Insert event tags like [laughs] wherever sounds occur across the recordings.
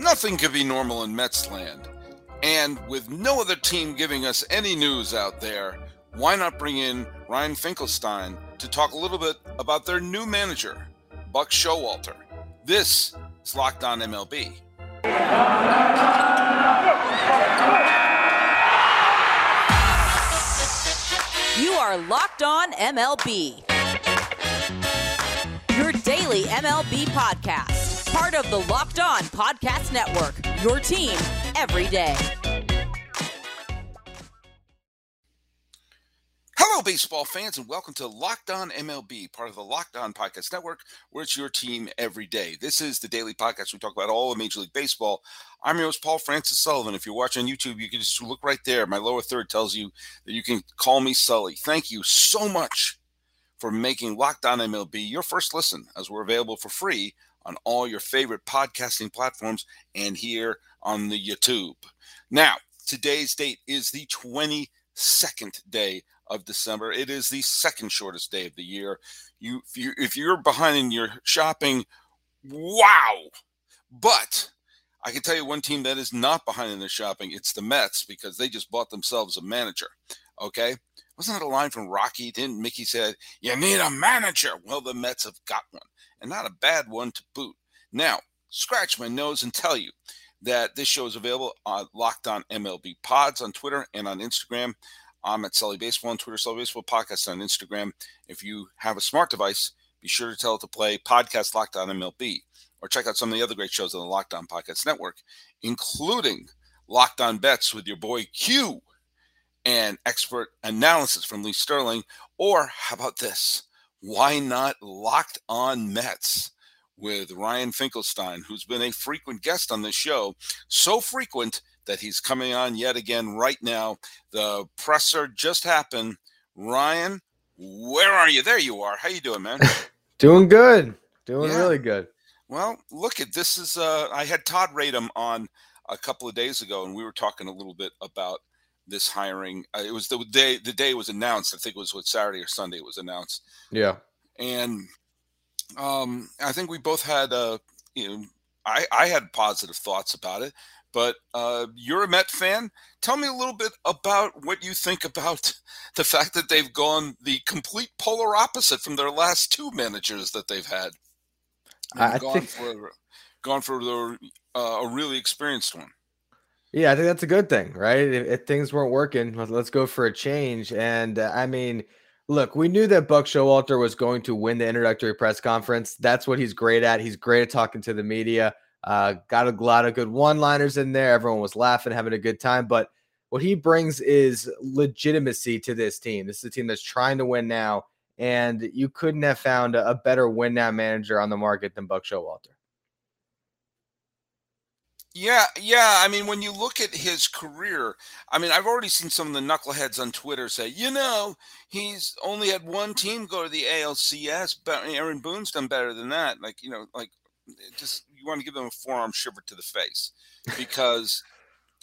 Nothing could be normal in Mets land. And with no other team giving us any news out there, why not bring in Ryan Finkelstein to talk a little bit about their new manager, Buck Showalter? This is Locked On MLB. You are Locked On MLB. Your daily MLB podcast. Part of the Locked On Podcast Network. Your team every day. Hello, baseball fans, and welcome to Locked On MLB, part of the Locked On Podcast Network, where it's your team every day. This is the daily podcast. We talk about all of Major League Baseball. I'm your host, Paul Francis Sullivan. If you're watching on YouTube, you can just look right there. My lower third tells you that you can call me Sully. Thank you so much for making Locked On MLB your first listen, as we're available for free on all your favorite podcasting platforms and here on the YouTube. Now, today's date is the 22nd day of December. It is the second shortest day of the year. You if, you, if you're behind in your shopping, wow. But I can tell you one team that is not behind in their shopping. It's the Mets because they just bought themselves a manager. Okay. Wasn't that a line from Rocky? Didn't Mickey said, You need a manager? Well, the Mets have got one, and not a bad one to boot. Now, scratch my nose and tell you that this show is available on Locked On MLB Pods on Twitter and on Instagram. I'm at Sully Baseball on Twitter, Sully Baseball Podcast on Instagram. If you have a smart device, be sure to tell it to play Podcast Locked On MLB or check out some of the other great shows on the Locked On Podcast Network, including Locked On Bets with your boy Q and expert analysis from Lee Sterling. Or how about this? Why not Locked On Mets with Ryan Finkelstein, who's been a frequent guest on this show? So frequent that he's coming on yet again right now. The presser just happened. Ryan, where are you? There you are. How you doing, man? [laughs] doing good. Doing Yeah. really good. Well, look at this is uh I had Todd Radom on a couple of days ago and we were talking a little bit about this hiring. Uh, it was the day the day it was announced. I think it was what Saturday or Sunday it was announced. Yeah. And um I think we both had uh you know I I had positive thoughts about it. But uh, you're a Met fan. Tell me a little bit about what you think about [laughs] the fact that they've gone the complete polar opposite from their last two managers that they've had. I- I They've gone think- for gone for the, uh, a really experienced one. Yeah, I think that's a good thing, right? If, if things weren't working, let- let's go for a change. And uh, I mean, look, we knew that Buck Showalter was going to win the introductory press conference. That's what he's great at. He's great at talking to the media. Uh, got a lot of good one-liners in there. Everyone was laughing, having a good time. But what he brings is legitimacy to this team. This is a team that's trying to win now, and you couldn't have found a, a better win now manager on the market than Buck Showalter. Yeah, yeah. I mean, when you look at his career, I mean, I've already seen some of the knuckleheads on Twitter say, you know, he's only had one team go to the ALCS, but Aaron Boone's done better than that. Like, you know, like just you want to give them a forearm shiver to the face because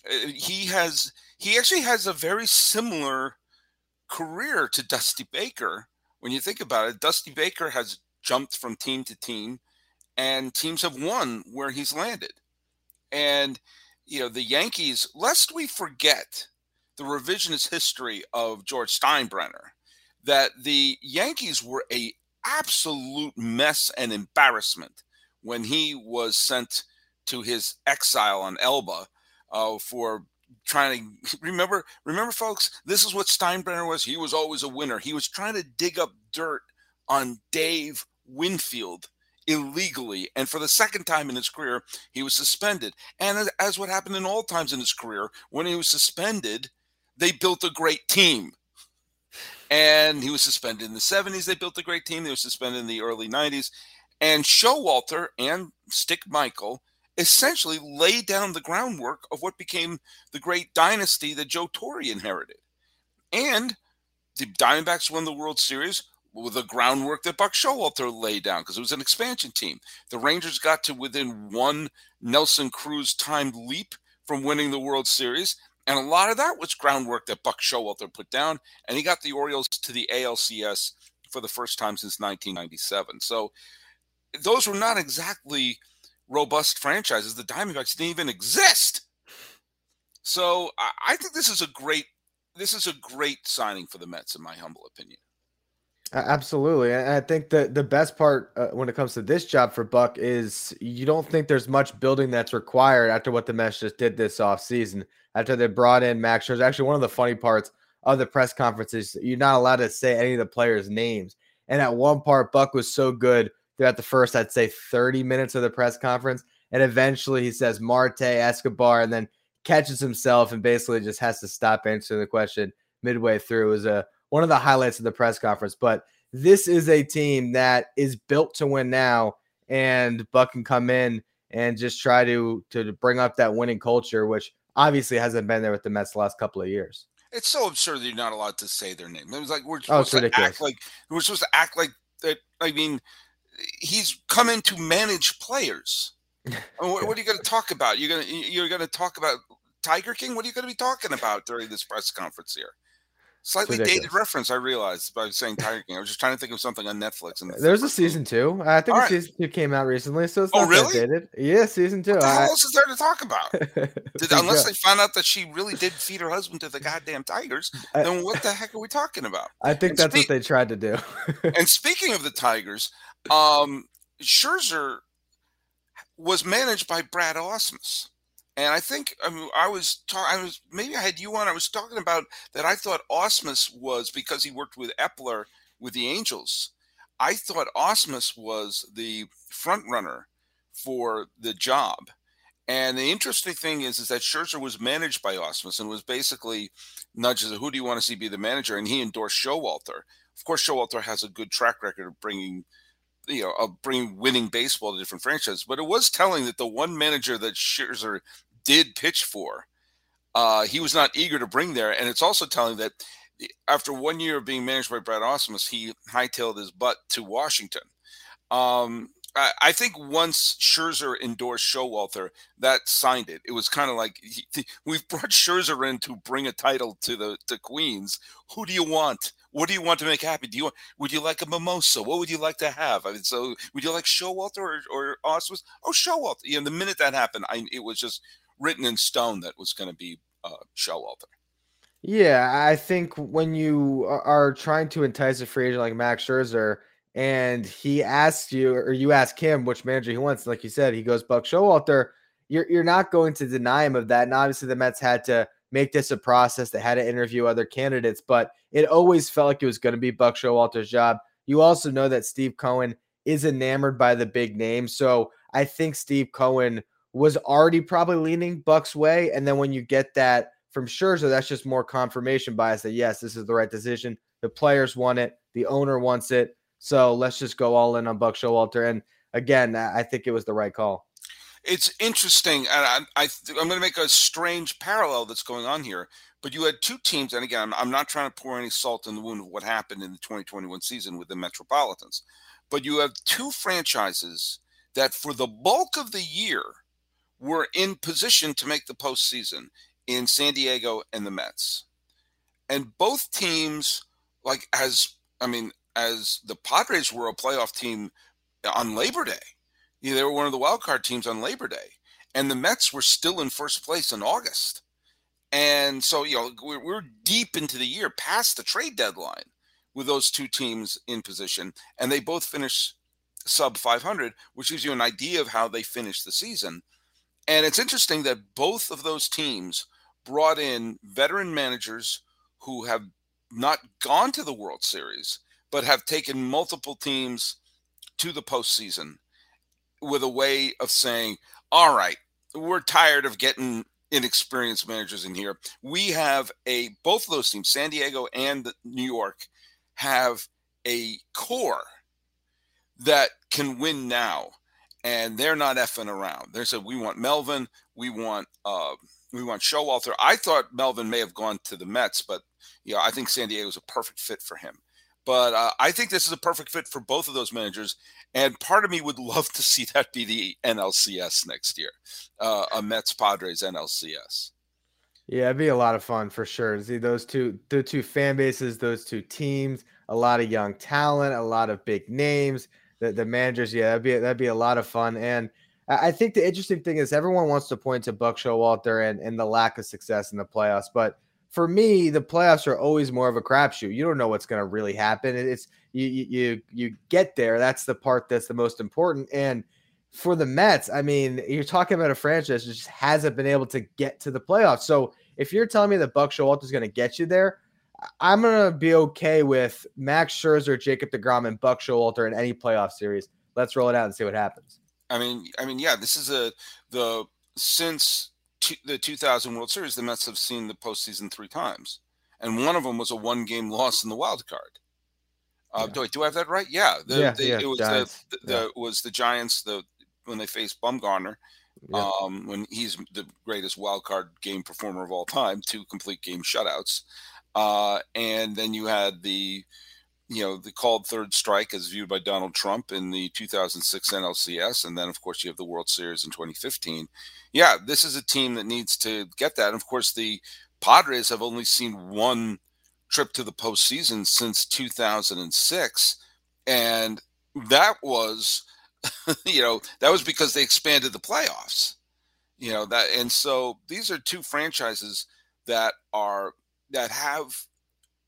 uh, he has he actually has a very similar career to Dusty Baker. When you think about it, Dusty Baker has jumped from team to team, and teams have won where he's landed. And you know the Yankees. Lest we forget the revisionist history of George Steinbrenner, that the Yankees were a absolute mess and embarrassment when he was sent to his exile on Elba uh, for trying to [laughs] remember remember folks this is what steinbrenner was he was always a winner he was trying to dig up dirt on dave winfield illegally and for the second time in his career he was suspended. And as, what happened in all times in his career when he was suspended they built a great team. And he was suspended in the 70s they built a great team they were suspended in the early 90s and showalter and stick michael essentially laid down the groundwork of what became the great dynasty that Joe Torre inherited. And the Diamondbacks won the World Series the groundwork that Buck Showalter laid down because it was an expansion team. The Rangers got to within one Nelson Cruz timed leap from winning the World Series. And a lot of that was groundwork that Buck Showalter put down. And he got the Orioles to the ALCS for the first time since 1997. So those were not exactly robust franchises. The Diamondbacks didn't even exist. So I think this is a great this is a great signing for the Mets, in my humble opinion. Absolutely. And I think that the best part uh, when it comes to this job for Buck is you don't think there's much building that's required after what the Mets just did this offseason. After they brought in Max Scherzer. Actually, one of the funny parts of the press conferences, you're not allowed to say any of the players' names. And at one part, Buck was so good throughout the first, I'd say 30 minutes of the press conference. And eventually he says Marte, Escobar, and then catches himself and basically just has to stop answering the question midway through. It was a one of the highlights of the press conference. But this is a team that is built to win now, and Buck can come in and just try to to bring up that winning culture, which obviously hasn't been there with the Mets the last couple of years. It's so absurd that you're not allowed to say their name. It was like we're oh, supposed oh, to act like we're supposed to act like that. I mean, he's come in to manage players. [laughs] What, what, are you going to talk about? You're going to you're going to talk about Tiger King? What are you going to be talking about during this press conference here? Slightly dated reference, I realized by saying Tiger King. I was just trying to think of something on Netflix. And there's a season two. I think right. season two came out recently, so it's oh, not really? dated. Yeah, season two. What the I, hell else is there to talk about? [laughs] Did, unless they found out that she really did feed her husband to the goddamn tigers, I, then what the heck are we talking about? I think and that's spe- what they tried to do. and [laughs] speaking of the Tigers, um, Scherzer was managed by Brad Ausmus. And I think I mean I was talking. I was maybe I had you on. I was talking about that. I thought Ausmus was because he worked with Eppler with the Angels. I thought Ausmus was the front runner for the job. And the interesting thing is, is that Scherzer was managed by Ausmus and was basically nudges. Who do you want to see be the manager? And he endorsed Showalter. Of course, Showalter has a good track record of bringing you know, of bringing winning baseball to different franchises. But it was telling that the one manager that Scherzer did pitch for, uh, he was not eager to bring there. And it's also telling that after one year of being managed by Brad Ausmus, he hightailed his butt to Washington. Um, I, I, think once Scherzer endorsed Showalter, that signed it. It was kind of like [laughs] he, we've brought Scherzer in to bring a title to the to Queens. Who do you want? What do you want to make happy? Do you want, would you like a mimosa? What would you like to have? I mean, so would you like Showalter or, or Ausmus? Oh, Showalter. You know, the minute that happened, I it was just written in stone that was going to be uh, Showalter. Yeah, I think when you are trying to entice a free agent like Max Scherzer, and he asks you, or you ask him which manager he wants, like you said, he goes Buck Showalter. You're you're not going to deny him of that. And obviously, the Mets had to make this a process. They had to interview other candidates, but it always felt like it was going to be Buck Showalter's job. You also know that Steve Cohen is enamored by the big name, so I think Steve Cohen was already probably leaning Buck's way. And then when you get that from Scherzer, that's just more confirmation bias that yes, this is the right decision. The players want it, the owner wants it. So let's just go all in on Buck Showalter. And again, I think it was the right call. It's interesting, and I, am going to make a strange parallel that's going on here. But you had two teams, and again, I'm, I'm not trying to pour any salt in the wound of what happened in the 2021 season with the Metropolitans, but you have two franchises that, for the bulk of the year, were in position to make the postseason in San Diego and the Mets. And both teams, like as I mean, as the Padres were a playoff team on Labor Day. You know, they were one of the wild card teams on Labor Day. And the Mets were still in first place in August. And so, you know, we're, we're deep into the year, past the trade deadline with those two teams in position. And they both finished sub 500, which gives you an idea of how they finished the season. And it's interesting that both of those teams brought in veteran managers who have not gone to the World Series, but have taken multiple teams to the postseason with a way of saying, all right, we're tired of getting inexperienced managers in here. We have a, both of those teams, San Diego and New York, have a core that can win now and they're not effing around. They said we want Melvin, we want uh, we want Showalter. I thought Melvin may have gone to the Mets, but you know I think San Diego is a perfect fit for him. But uh, I think this is a perfect fit for both of those managers, and part of me would [laughs] love to see that be the NLCS next year, uh, a Mets Padres NLCS. Yeah, it'd be a lot of fun for sure. See those two, the two fan bases, those two teams, a lot of young talent, a lot of big names the, the managers, yeah, that'd be that'd be a lot of fun. And I think the interesting thing is everyone wants to point to Buck Showalter and, and the lack of success in the playoffs. But for me, the playoffs are always more of a crapshoot. You don't know what's going to really happen. It's you, you you get there. That's the part that's the most important. And for the Mets, I mean, you're talking about a franchise that just hasn't been able to get to the playoffs. So if you're telling me that Buck Showalter is going to get you there, I'm going to be okay with Max Scherzer, Jacob DeGrom, and Buck Showalter in any playoff series. Let's roll it out and see what happens. I mean, I mean, yeah, this is a the since t- the 2000 World Series, the Mets have seen the postseason three times, and one of them was a one game loss in the wild card. Uh, yeah. do, do I have that right? Yeah, the, yeah, the, yeah, it was Giants. the, the, yeah. was the Giants the when they faced Bumgarner, yeah. um, when he's the greatest wild card game performer of all time, two complete game shutouts, uh, and then you had the you know the called third strike as viewed by Donald Trump in the 2006 NLCS, and then of course you have the World Series in 2015. Yeah, this is a team that needs to get that. And of course, the Padres have only seen one trip to the postseason since 2006, and that was [laughs] you know that was because they expanded the playoffs. You know that, and so these are two franchises that are that have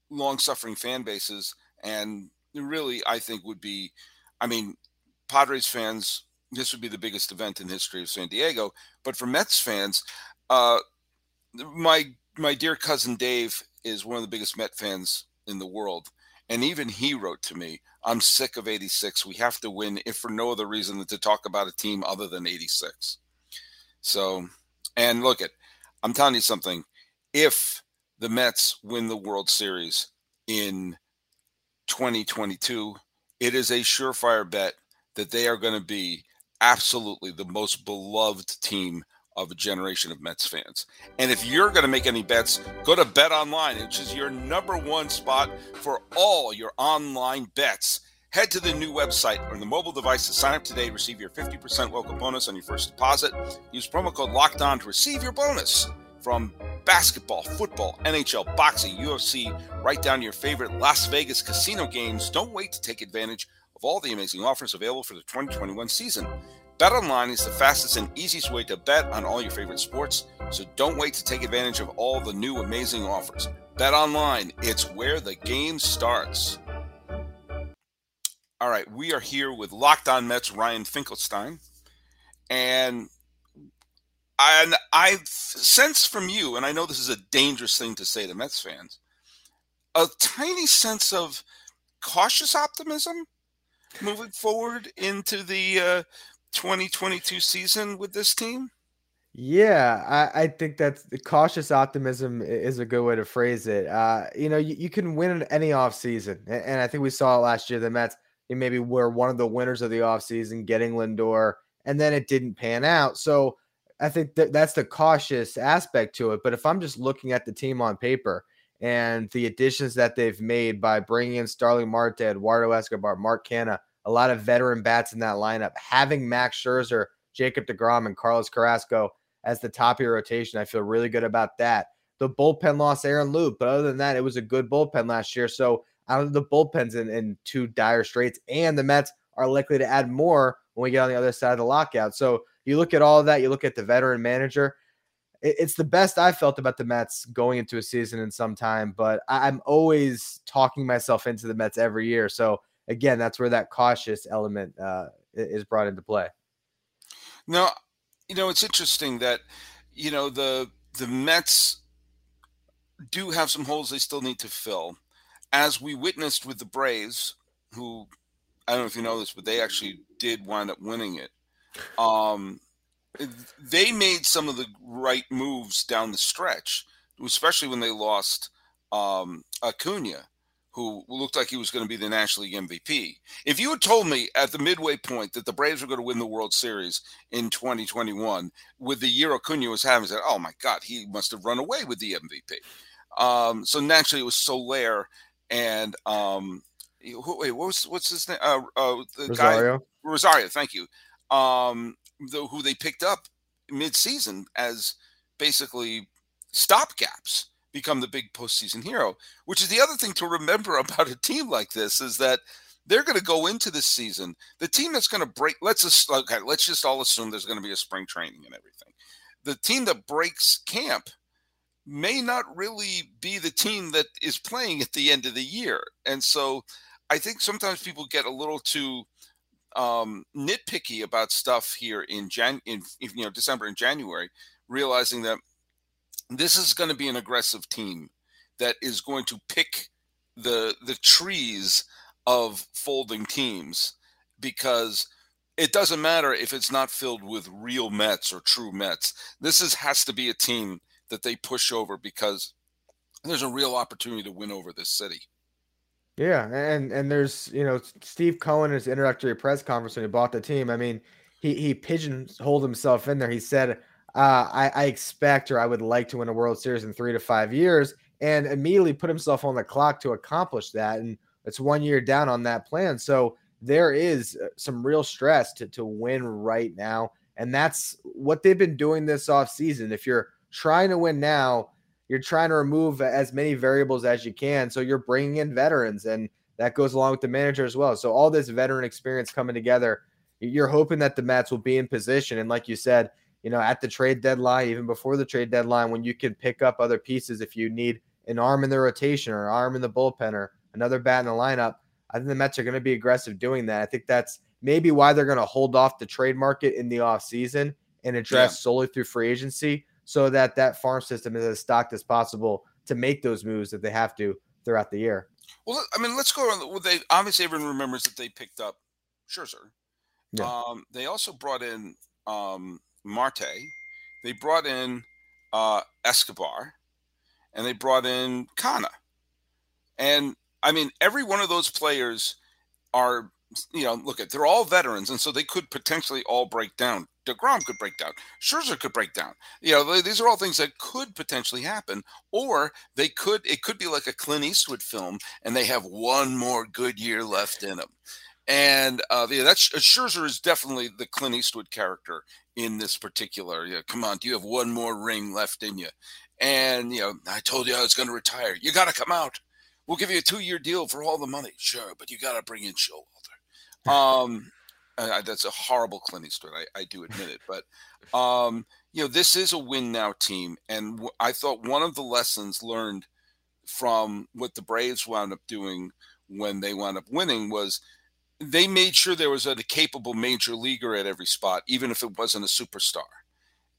long-suffering fan bases and really I think would be, I mean, Padres fans, this would be the biggest event in the history of San Diego. But for Mets fans, uh, my my dear cousin Dave is one of the biggest Met fans in the world. And even he wrote to me, I'm sick of 86. We have to win, if for no other reason than to talk about a team other than 86. So, and look at, I'm telling you something. If the Mets win the World Series in 2022, it is a surefire bet that they are going to be absolutely the most beloved team of a generation of Mets fans. And if you're going to make any bets, go to Bet Online, which is your number one spot for all your online bets. Head to the new website or the mobile device to sign up today. Receive your 50% welcome bonus on your first deposit. Use promo code Locked On to receive your bonus from basketball, football, NHL, boxing, UFC, right down to your favorite Las Vegas casino games. Don't wait to take advantage of all the amazing offers available for the 2021 season. BetOnline is the fastest and easiest way to bet on all your favorite sports, so don't wait to take advantage of all the new amazing offers. BetOnline, it's where the game starts. All right, we are here with Locked On Mets Ryan Finkelstein. And and I sense from you, and I know this is a dangerous thing to say to Mets fans, a tiny sense of cautious optimism moving forward into the uh, 2022 season with this team. Yeah, I, I think that's cautious optimism is a good way to phrase it. Uh, you know, you, you can win any offseason. And, and I think we saw it last year. The Mets maybe were one of the winners of the offseason, getting Lindor, and then it didn't pan out. So I think that that's the cautious aspect to it. But if I'm just looking at the team on paper and the additions that they've made by bringing in Starling Marte, Eduardo Escobar, Mark Canha, a lot of veteran bats in that lineup, having Max Scherzer, Jacob DeGrom, and Carlos Carrasco as the top of your rotation, I feel really good about that. The bullpen lost Aaron Loup, but other than that, it was a good bullpen last year. So out of the bullpens in, in two dire straits, and the Mets are likely to add more when we get on the other side of the lockout. So you look at all that, you look at the veteran manager. It's the best I've felt about the Mets going into a season in some time, but I'm always talking myself into the Mets every year. So again, that's where that cautious element uh, is brought into play. No, you know it's interesting that you know the the Mets do have some holes they still need to fill, as we witnessed with the Braves, who I don't know if you know this, but they actually did wind up winning it. Um, they made some of the right moves down the stretch, especially when they lost um, Acuna, who looked like he was going to be the National League MVP. If you had told me at the midway point that the Braves were going to win the World Series in 2021 with the year Acuna was having, I said, "Oh my God, he must have run away with the MVP." Um, so naturally, it was Soler and um, wait, what was what's his name? Uh, uh, the Rosario. guy Rosario. Thank you um, the, who they picked up mid-season as basically stopgaps become the big postseason hero. Which is the other thing to remember [laughs] about a team like this is that they're going to go into this season. The team that's going to break, let's just, okay, let's just all assume there's going to be a spring training and everything. The team that breaks camp may not really be the team that is playing at the end of the year. And so I think sometimes people get a little too um, nitpicky about stuff here in Jan in you know December and January, realizing that this is going to be an aggressive team that is going to pick the the trees of folding teams because it doesn't matter if it's not filled with real Mets or true Mets. This is has to be a team that they push over because there's a real opportunity to win over this city. Yeah, and and there's you know Steve Cohen in his introductory press conference when he bought the team. I mean, he he pigeonholed himself in there. He said, uh, I, "I expect or I would like to win a World Series in three to five years," and immediately put himself on the clock to accomplish that. And it's one year down on that plan, so there is uh, some real stress to to win right now, and that's what they've been doing this off season. If you're trying to win now, you're trying to remove as many variables as you can. So you're bringing in veterans, and that goes along with the manager as well. So all this veteran experience coming together, you're hoping that the Mets will be in position. And like you said, you know, at the trade deadline, even before the trade deadline, when you can pick up other pieces if you need an arm in the rotation or an arm in the bullpen or another bat in the lineup. I think the Mets are going to be aggressive doing that. I think that's maybe why they're going to hold off the trade market in the offseason and address yeah. solely through free agency so that that farm system is as stocked as possible to make those moves if they have to throughout the year. Well, I mean, let's go on. Well, they obviously everyone remembers that they picked up Scherzer. Yeah. Um, they also brought in um, Marte. They brought in uh, Escobar, and they brought in Canha. And I mean, every one of those players are, you know, look at they're all veterans, and so they could potentially all break down. DeGrom could break down. Scherzer could break down. You know, these are all things that could potentially happen, or they could. It could be like a Clint Eastwood film, and they have one more good year left in them. And uh, yeah, that's uh, Scherzer is definitely the Clint Eastwood character in this particular. Yeah, come on, do you have one more ring left in you? And you know, I told you I was going to retire. You got to come out. We'll give you a two-year deal for all the money. Sure, but you got to bring in Showalter. Um, uh, that's a horrible Clint Eastwood. I, I do admit it, but um, you know this is a win now team, and w- I thought one of the lessons learned from what the Braves wound up doing when they wound up winning was they made sure there was a capable major leaguer at every spot, even if it wasn't a superstar.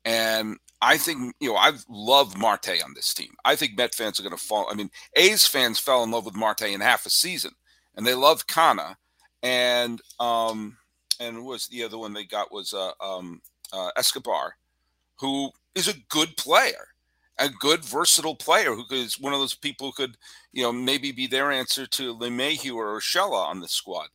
And I think, you know, I love Marte on this team. I think Met fans are going to fall. I mean, A's fans fell in love with Marte in half a season, and they loved Canha. And um, and was the other one they got was uh, um, uh, Escobar, who is a good player, a good versatile player who is one of those people who could, you know, maybe be their answer to LeMahieu or Urshela on the squad.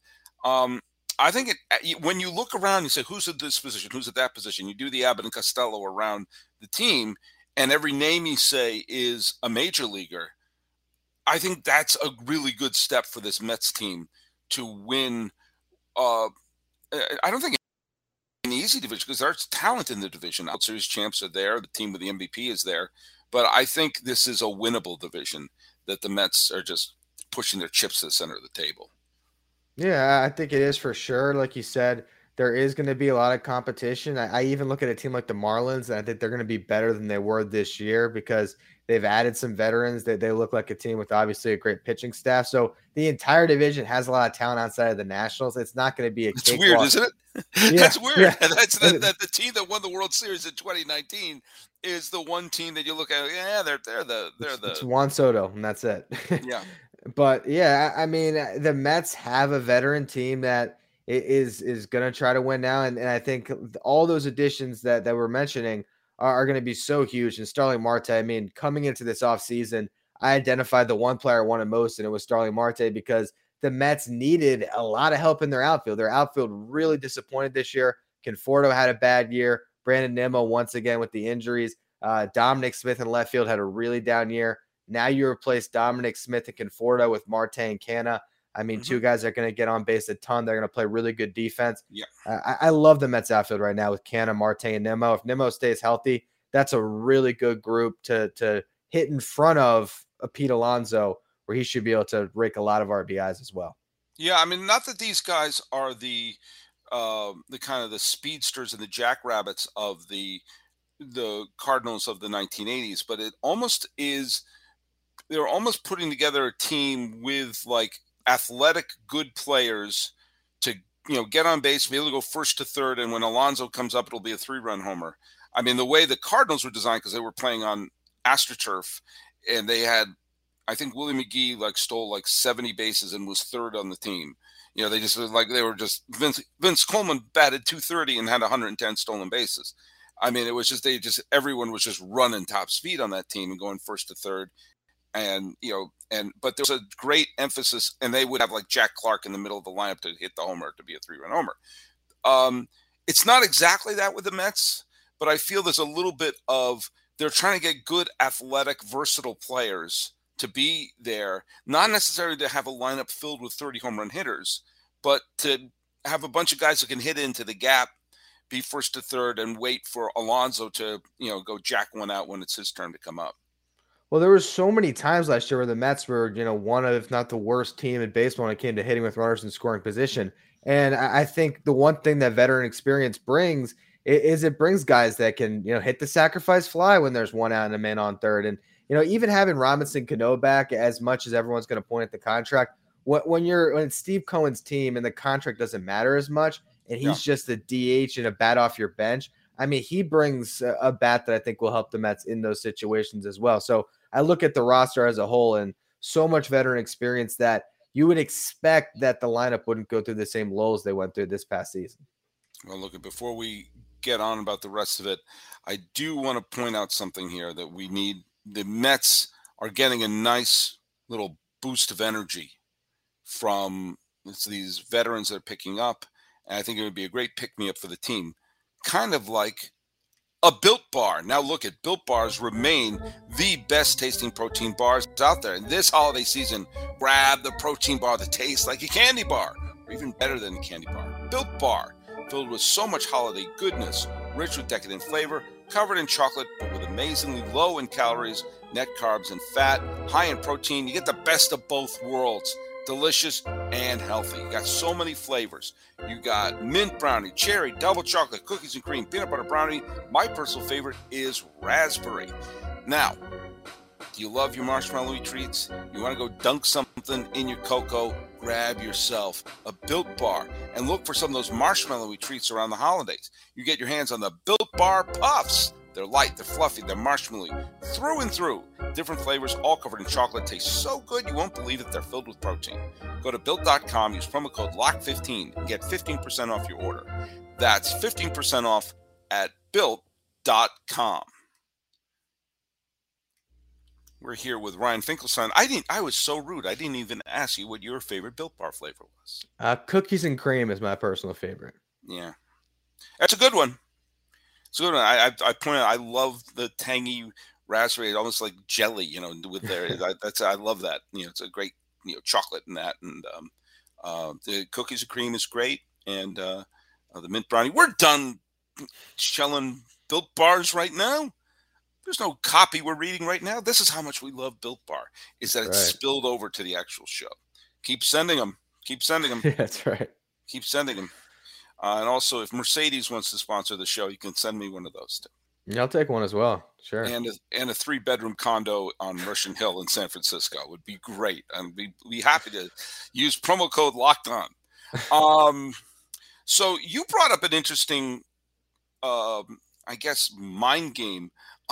Um, I think it, uh, when you look around, you say, who's at this position? Who's at that position? You do the Abbott and Costello around the team, and every name you say is a major leaguer. I think that's a really good step for this Mets team to win uh, I don't think an easy division because there's talent in the division. Out Series champs are there. The team with the MVP is there. But I think this is a winnable division that the Mets are just pushing their chips to the center of the table. Yeah, I think it is for sure. Like you said, there is going to be a lot of competition. I, I, even look at a team like the Marlins, and I think they're going to be better than they were this year because they've added some veterans. That they, they look like a team with obviously a great pitching staff. So the entire division has a lot of talent outside of the Nationals. It's not going to be a. It's weird, isn't it? [laughs] Yeah, That's weird. Yeah. [laughs] That's the, the, the, team that won the World Series in 2019 is the one team that you look at. Yeah, they're they're the they're it's, the. It's Juan Soto, and that's it. [laughs] yeah. But yeah, I mean, uh, the Mets have a veteran team that is is going to try to win now, and, and I think all those additions that that we're mentioning are, are going to be so huge. And Starling Marte, I mean, coming into this offseason, I identified the one player I wanted most, and it was Starling Marte because the Mets needed a lot of help in their outfield. Their outfield really disappointed this year. Conforto had a bad year. Brandon Nimmo once again with the injuries. Uh, Dominic Smith in left field had a really down year. Now you replace Dominic Smith and Conforto with Marte and Canha. I mean, mm-hmm. two guys that are going to get on base a ton. They're going to play really good defense. Yeah, I, I, love the Mets outfield right now with Canha, Marte, and Nimmo. If Nimmo stays healthy, that's a really good group to to hit in front of a Pete Alonso, where he should be able to rake a lot of RBIs as well. Yeah, I mean, not that these guys are the uh, the kind of the speedsters and the jackrabbits of the the Cardinals of the 1980s, but it almost is. They're almost putting together a team with like athletic, good players to you know get on base, be able to go first to third, and when Alonso comes up, it'll be a three-run homer. I mean, the way the Cardinals were designed because they were playing on AstroTurf, and they had, I think Willie McGee like stole like 70 bases and was third on the team. You know, they just like they were just Vince Vince Coleman batted 230 and had 110 stolen bases. I mean, it was just they just everyone was just running top speed on that team and going first to third, and you know, and but there was a great emphasis, and they would have like Jack Clark in the middle of the lineup to hit the homer to be a three run homer. Um, it's not exactly that with the Mets, but I feel there's a little bit of they're trying to get good, athletic, versatile players to be there, not necessarily to have a lineup filled with 30 home run hitters, but to have a bunch of guys who can hit into the gap be first to third and wait for Alonso to, you know, go jack one out when it's his turn to come up. Well, there was so many times last year where the Mets were, you know, one of, if not the worst team in baseball when it came to hitting with runners in scoring position. And I think the one thing that veteran experience brings is it brings guys that can, you know, hit the sacrifice fly when there's one out and a man on third. And, you know, even having Robinson Cano back, as much as everyone's going to point at the contract, when you're when Steve Cohen's team and the contract doesn't matter as much, and he's yeah. just a DH and a bat off your bench. I mean, he brings a bat that I think will help the Mets in those situations as well. So I look at the roster as a whole and so much veteran experience that you would expect that the lineup wouldn't go through the same lows they went through this past season. Well, look, before we get on about the rest of it, I do want to point out something here that we need. The Mets are getting a nice little boost of energy from these veterans that are picking up. And I think it would be a great pick me up for the team, kind of like a built bar. Now, look at built bars remain the best tasting protein bars out there. And this holiday season, grab the protein bar that tastes like a candy bar, or even better than a candy bar. Built bar, filled with so much holiday goodness, rich with decadent flavor, covered in chocolate, but with amazingly low in calories, net carbs, and fat, high in protein. You get the best of both worlds delicious and healthy. You got so many flavors. You got mint brownie, cherry, double chocolate, cookies and cream, peanut butter brownie. My personal favorite is raspberry. Now, do you love your marshmallowy treats? You want to go dunk something in your cocoa? Grab yourself a Built Bar and look for some of those marshmallowy treats around the holidays. You get your hands on the Built Bar Puffs. They're light, they're fluffy, they're marshmallowy, through and through. Different flavors, all covered in chocolate, taste so good you won't believe it. They're filled with protein. Go to built.com, use promo code LOCK15 and get 15% off your order. That's 15% off at built.com. We're here with Ryan Finkelstein. I didn't. I was so rude. I didn't even ask you what your favorite Built Bar flavor was. Uh, cookies and cream is my personal favorite. Yeah, that's a good one. So I, I, I point out I love the tangy raspberry, almost like jelly, you know, with there. [laughs] that's I love that. You know, it's a great you know chocolate and that, and um, uh, the cookies and cream is great, and uh, uh, the mint brownie. We're done shelling built bars right now. There's no copy we're reading right now. This is how much we love Built Bar. Is that it's spilled over to the actual show. Keep sending them. Keep sending them. Yeah, [laughs] that's right. Keep sending them. Uh, and also, if Mercedes wants to sponsor the show, you can send me one of those too. Yeah, I'll take one as well. Sure. And a, and a three bedroom condo on Merchant Hill in San Francisco would be great. And be be happy to use promo code Locked On. [laughs] Um, so you brought up an interesting, um, I guess, mind game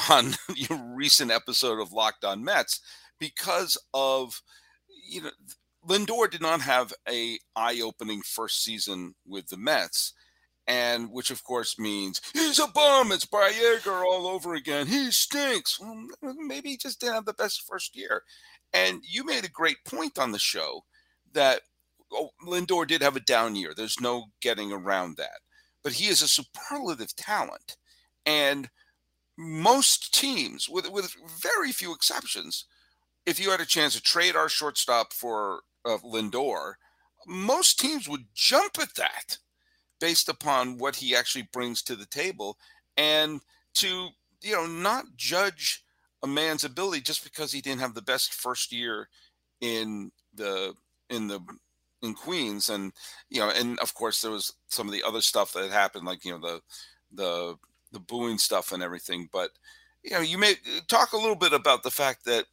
on [laughs] your recent episode of Locked On Mets because of you know Lindor did not have a eye-opening first season with the Mets, and which of course means he's a bum. It's Yeager all over again. He stinks. Well, maybe he just didn't have the best first year. And you made a great point on the show that oh, Lindor did have a down year. There's no getting around that. But he is a superlative talent, and most teams, with with very few exceptions, if you had a chance to trade our shortstop for of Lindor, most teams would jump at that based upon what he actually brings to the table and to you know not judge a man's ability just because he didn't have the best first year in the in the in Queens, and you know, and of course there was some of the other stuff that happened, like you know the the the booing stuff and everything. But you know, you may talk a little bit about the fact that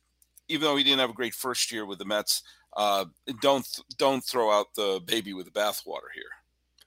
even though he didn't have a great first year with the Mets, uh, don't don't throw out the baby with the bathwater here.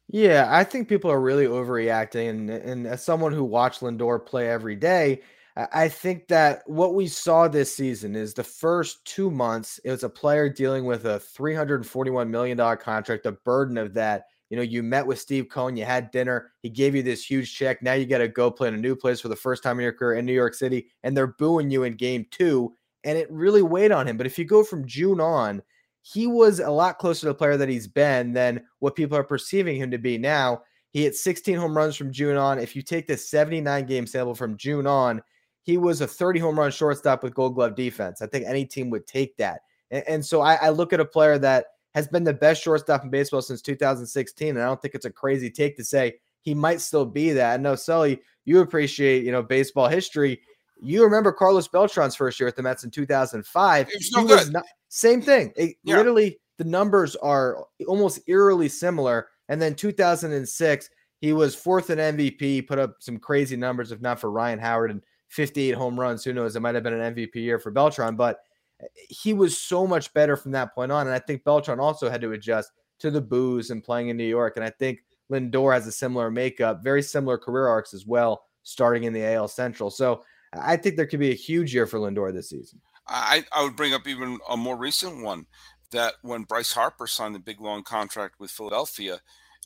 Yeah, I think people are really overreacting, and and as someone who watched Lindor play every day, I think that what we saw this season is the first two months, it was a player dealing with a $341 million contract, the burden of that. You know, you met with Steve Cohen, you had dinner, he gave you this huge check. Now you got to go play in a new place for the first time in your career in New York City, and they're booing you in game two. And it really weighed on him. But if you go from June on, he was a lot closer to the player that he's been than what people are perceiving him to be now. He hit 16 home runs from June on. If you take the 79 game sample from June on, he was a 30 home run shortstop with gold glove defense. I think any team would take that. And, and so I, I, look at a player that has been the best shortstop in baseball since 2016. And I don't think it's a crazy take to say he might still be that. I know, Sully, you appreciate, you know, baseball history. You remember Carlos Beltran's first year at the Mets in 2005. He was, no he was not, same thing. It, yeah. Literally, the numbers are almost eerily similar. And then 2006, he was fourth in MVP, put up some crazy numbers, if not for Ryan Howard and 58 home runs. Who knows? It might have been an MVP year for Beltran, but eh, he was so much better from that point on. And I think Beltran also had to adjust to the boos and playing in New York. And I think Lindor has a similar makeup, very similar career arcs as well, starting in the AL Central. So I think there could be a huge year for Lindor this season. I, I would bring up even a more recent one that when Bryce Harper signed the big long contract with Philadelphia,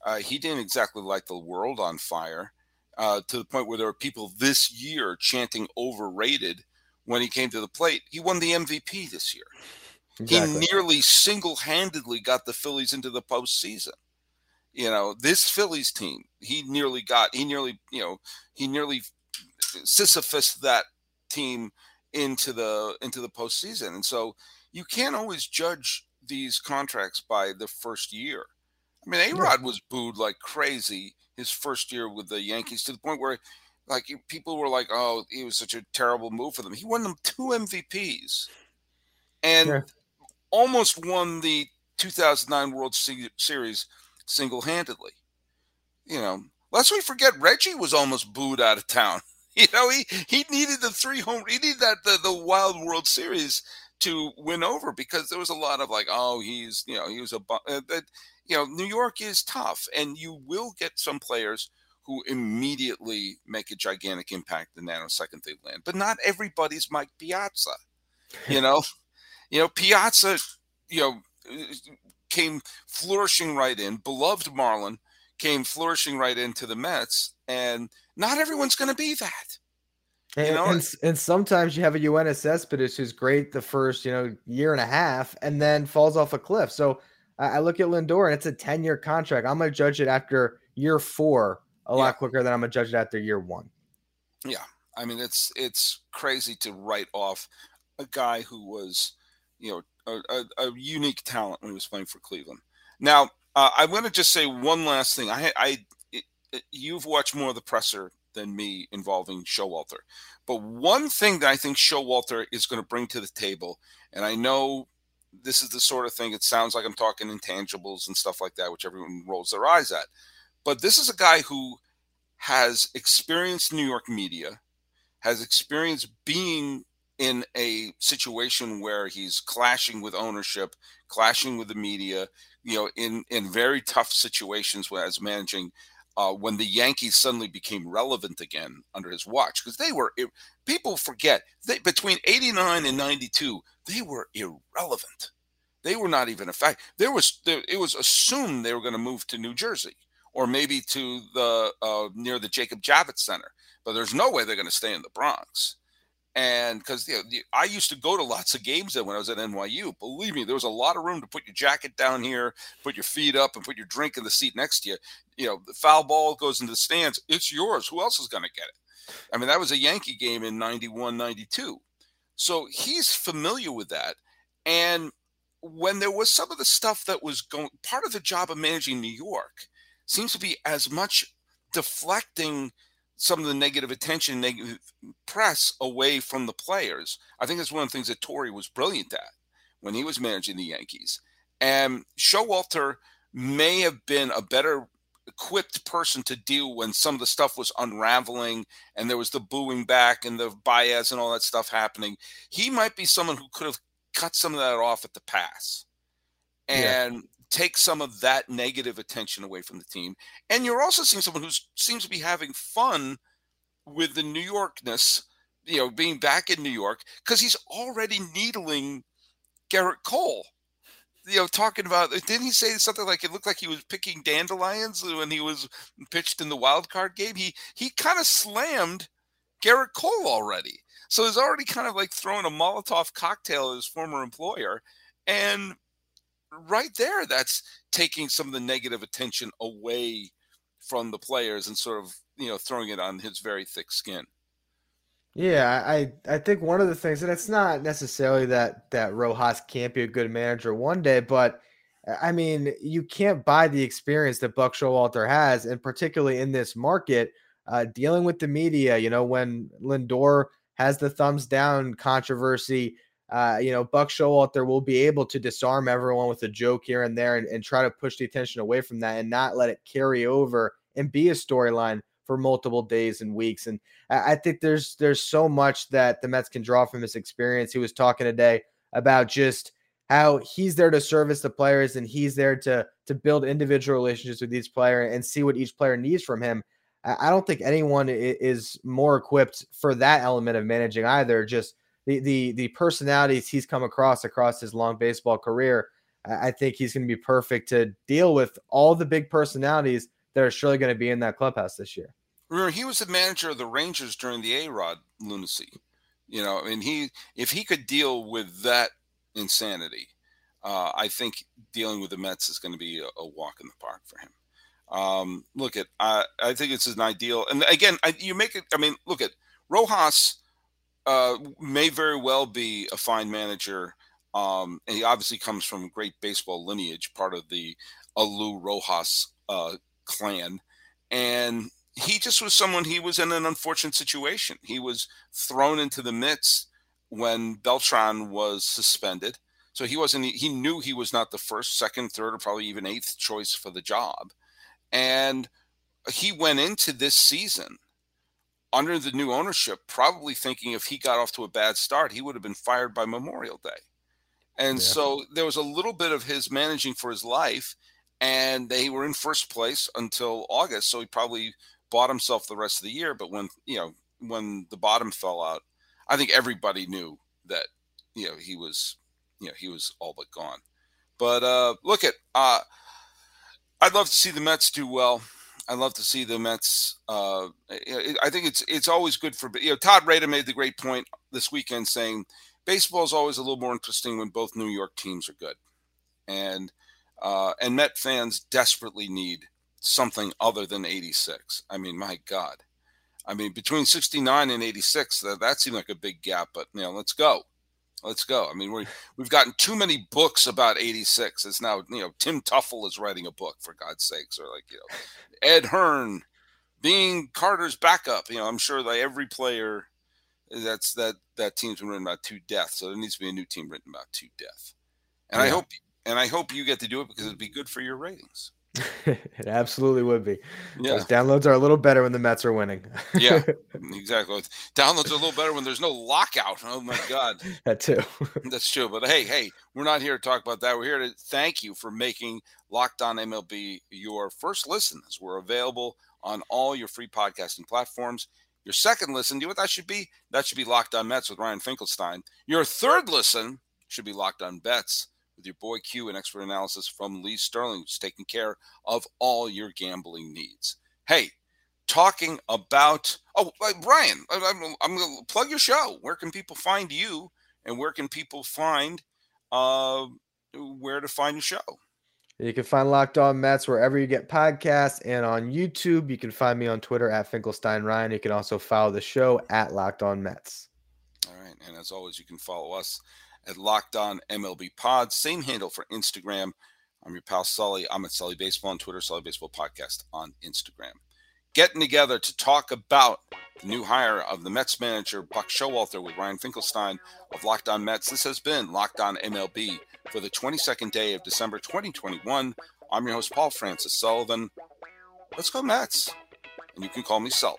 uh, he didn't exactly light the world on fire uh, to the point where there were people this year chanting overrated when he came to the plate. He won the MVP this year. Exactly. He nearly single handedly got the Phillies into the postseason. You know, this Phillies team, he nearly got, he nearly, you know, he nearly Sisyphus that team into the into the postseason. And so you can't always judge these contracts by the first year. I mean, A Rod was booed like crazy his first year with the Yankees to the point where like people were like, "Oh, he was such a terrible move for them." He won them two MVPs, and yeah. almost won the 2009 World Series single-handedly. You know, lest we forget, Reggie was almost booed out of town. [laughs] [laughs] You know, he he needed the three home, he needed that the, the Wild World Series to win over because there was a lot of like, oh, he's you know he was a uh, that you know, New York is tough, and you will get some players who immediately make a gigantic impact the nanosecond they land. But not everybody's Mike Piazza. You know, [laughs] [laughs] you know Piazza, you know, came flourishing right in. Beloved Marlin came flourishing right into the Mets, and not everyone's going to be that. You know? and, and, sometimes you have a Yoenis Cespedes who's great the first, you know, year and a half and then falls off a cliff. So I look at Lindor and it's a 10 year contract. I'm going to judge it after year four a yeah. lot quicker than I'm going to judge it after year one. Yeah. I mean, it's, it's crazy to write off a guy who was, you know, a, a, a unique talent when he was playing for Cleveland. Now, uh, I'm going to just say one last thing. I, I, it, it, you've watched more of the presser than me involving Showalter, but one thing that I think Showalter is going to bring to the table, and I know this is the sort of thing it sounds like i'm talking intangibles and stuff like that which everyone rolls their eyes at but this is a guy who has experienced new york media has experienced being in a situation where he's clashing with ownership clashing with the media you know in in very tough situations as managing uh, when the Yankees suddenly became relevant again under his watch, because they were people forget they between 89 and 92 they were irrelevant. They were not even a fact there was there, it was assumed they were going to move to new jersey or maybe to the uh, near the jacob javits center but there's no way they're going to stay in the bronx and because you know, I used to go to lots of games then when I was at NYU. Believe me, there was a lot of room to put your jacket down here, put your feet up, and put your drink in the seat next to you. You know, the foul ball goes into the stands. It's yours. Who else is going to get it? I mean, that was a Yankee game in 91, 92. So he's familiar with that. And when there was some of the stuff that was going, part of the job of managing New York seems to be as much deflecting – some of the negative attention, negative press away from the players. I think that's one of the things that Torre was brilliant at when he was managing the Yankees. And Showalter may have been a better equipped person to deal when some of the stuff was unraveling and there was the booing back and the bias and all that stuff happening. He might be someone who could have cut some of that off at the pass and yeah. Take some of that negative attention away from the team. And you're also seeing someone who seems to be having fun with the New Yorkness, you know, being back in New York because he's already needling Gerrit Cole you know, talking about didn't he say something like it looked like he was picking dandelions when he was pitched in the wild card game? He he kind of slammed Gerrit Cole already. So he's already kind of like throwing a Molotov cocktail at his former employer. And right there, that's taking some of the negative attention away from the players and sort of, you know, throwing it on his very thick skin. Yeah, I I think one of the things, and it's not necessarily that that Rojas can't be a good manager one day, but I mean, you can't buy the experience that Buck Showalter has, and particularly in this market, uh, dealing with the media. You know, when Lindor has the thumbs down controversy, uh, you know, Buck Showalter will be able to disarm everyone with a joke here and there, and, and try to push the attention away from that, and not let it carry over and be a storyline for multiple days and weeks. And I think there's there's so much that the Mets can draw from this experience. He was talking today about just how he's there to service the players and he's there to to build individual relationships with each player and see what each player needs from him. I don't think anyone is more equipped for that element of managing either. Just the the the personalities he's come across across his long baseball career. I think he's going to be perfect to deal with all the big personalities that are surely going to be in that clubhouse this year. Remember, he was the manager of the Rangers during the A Rod lunacy. You know, and he if he could deal with that insanity, uh, I think dealing with the Mets is going to be a, a walk in the park for him. Um, look at I I think it's an ideal, and again, I, you make it. I mean, look at Rojas. Uh, may very well be a fine manager. Um, and he obviously comes from great baseball lineage, part of the Alou Rojas uh, clan. And he just was someone, he was in an unfortunate situation. He was thrown into the midst when Beltran was suspended. So he wasn't, he knew he was not the first, second, third, or probably even eighth choice for the job. And he went into this season under the new ownership, probably thinking if he got off to a bad start, he would have been fired by Memorial Day. And yeah. so there was a little bit of his managing for his life and they were in first place until August. So he probably bought himself the rest of the year. But when you know when the bottom fell out, I think everybody knew that you know he was you know he was all but gone. But uh, look at uh, I'd love to see the Mets do well. I'd love to see the Mets. Uh, I think it's it's always good for you know. Todd Rada made the great point this weekend saying baseball is always a little more interesting when both New York teams are good, and uh, and Met fans desperately need something other than 86. I mean, my God. I mean, between 69 and 86, that, that seemed like a big gap, but, you know, let's go. Let's go. I mean, we we've gotten too many books about 86. It's now, you know, Tim Teufel is writing a book, for God's sakes, or like, you know, Ed Hearn being Carter's backup. You know, I'm sure that every player that's that that team's been written about to death. So there needs to be a new team written about to death. And yeah. I hope and I hope you get to do it because it'd be good for your ratings. [laughs] it absolutely would be. Yeah. Those downloads are a little better when the Mets are winning. yeah, [laughs] exactly. Downloads are a little better when there's no lockout. Oh my God. [laughs] that too. That's true. But hey, hey, we're not here to talk about that. We're here to thank you for making Locked On MLB your first listen as we're available on all your free podcasting platforms. Your second listen, do you know what that should be? That should be Locked On Mets with Ryan Finkelstein. Your third listen should be Locked On Bets with your boy Q and expert analysis from Lee Sterling, who's taking care of all your gambling needs. Hey, talking about oh Brian, I'm, I'm going to plug your show. Where can people find you, and where can people find uh, where to find your show? You can find Locked On Mets wherever you get podcasts and on YouTube. You can find me on Twitter at Finkelstein Ryan. You can also follow the show at Locked On Mets. All right. And as always, you can follow us at Locked On MLB Pod. Same handle for Instagram. I'm your pal Sully. I'm at Sully Baseball on Twitter, Sully Baseball Podcast on Instagram. Getting together to talk about the new hire of the Mets manager, Buck Showalter, with Ryan Finkelstein of Locked On Mets. This has been Locked On MLB, for the 22nd day of December 2021. I'm your host, Paul Francis Sullivan. Let's go, Mets. And you can call me Sully.